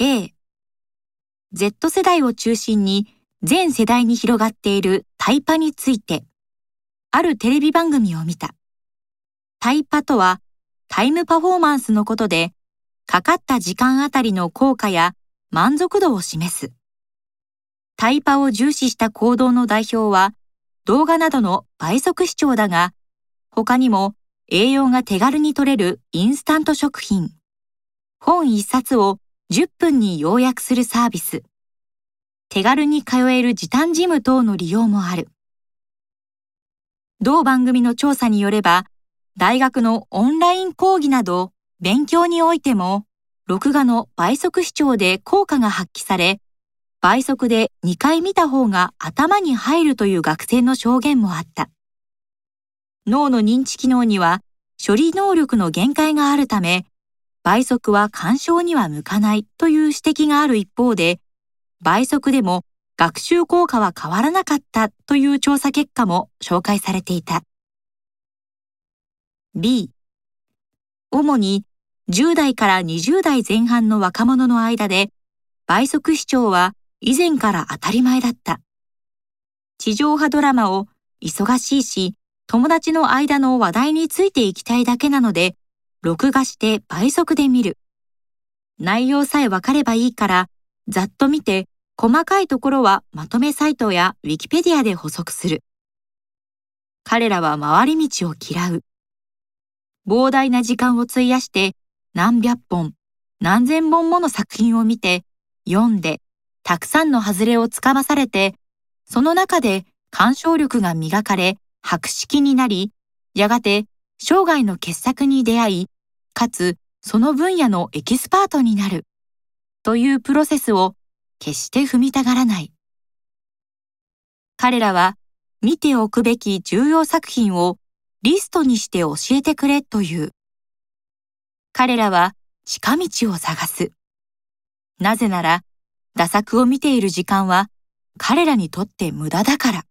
A、Z 世代を中心に全世代に広がっているタイパについて、あるテレビ番組を見た。タイパとはタイムパフォーマンスのことで、かかった時間あたりの効果や満足度を示す。タイパを重視した行動の代表は動画などの倍速視聴だが、他にも栄養が手軽に取れるインスタント食品、本一冊を10分に要約するサービス、手軽に通える時短ジム等の利用もある。同番組の調査によれば、大学のオンライン講義など勉強においても、録画の倍速視聴で効果が発揮され、倍速で2回見た方が頭に入るという学生の証言もあった。脳の認知機能には処理能力の限界があるため、倍速は干渉には向かないという指摘がある一方で、倍速でも学習効果は変わらなかったという調査結果も紹介されていた。B、主に10代から20代前半の若者の間で、倍速視聴は以前から当たり前だった。地上波ドラマを忙しいし、友達の間の話題についていきたいだけなので、録画して倍速で見る。内容さえわかればいいから、ざっと見て、細かいところはまとめサイトやウィキペディアで補足する。彼らは回り道を嫌う。膨大な時間を費やして何百本、何千本もの作品を見て、読んで、たくさんの外れをつかまされて、その中で鑑賞力が磨かれ、博識になり、やがて生涯の傑作に出会い、かつその分野のエキスパートになる、というプロセスを決して踏みたがらない。彼らは見ておくべき重要作品をリストにして教えてくれという。彼らは近道を探す。なぜなら、打作を見ている時間は彼らにとって無駄だから。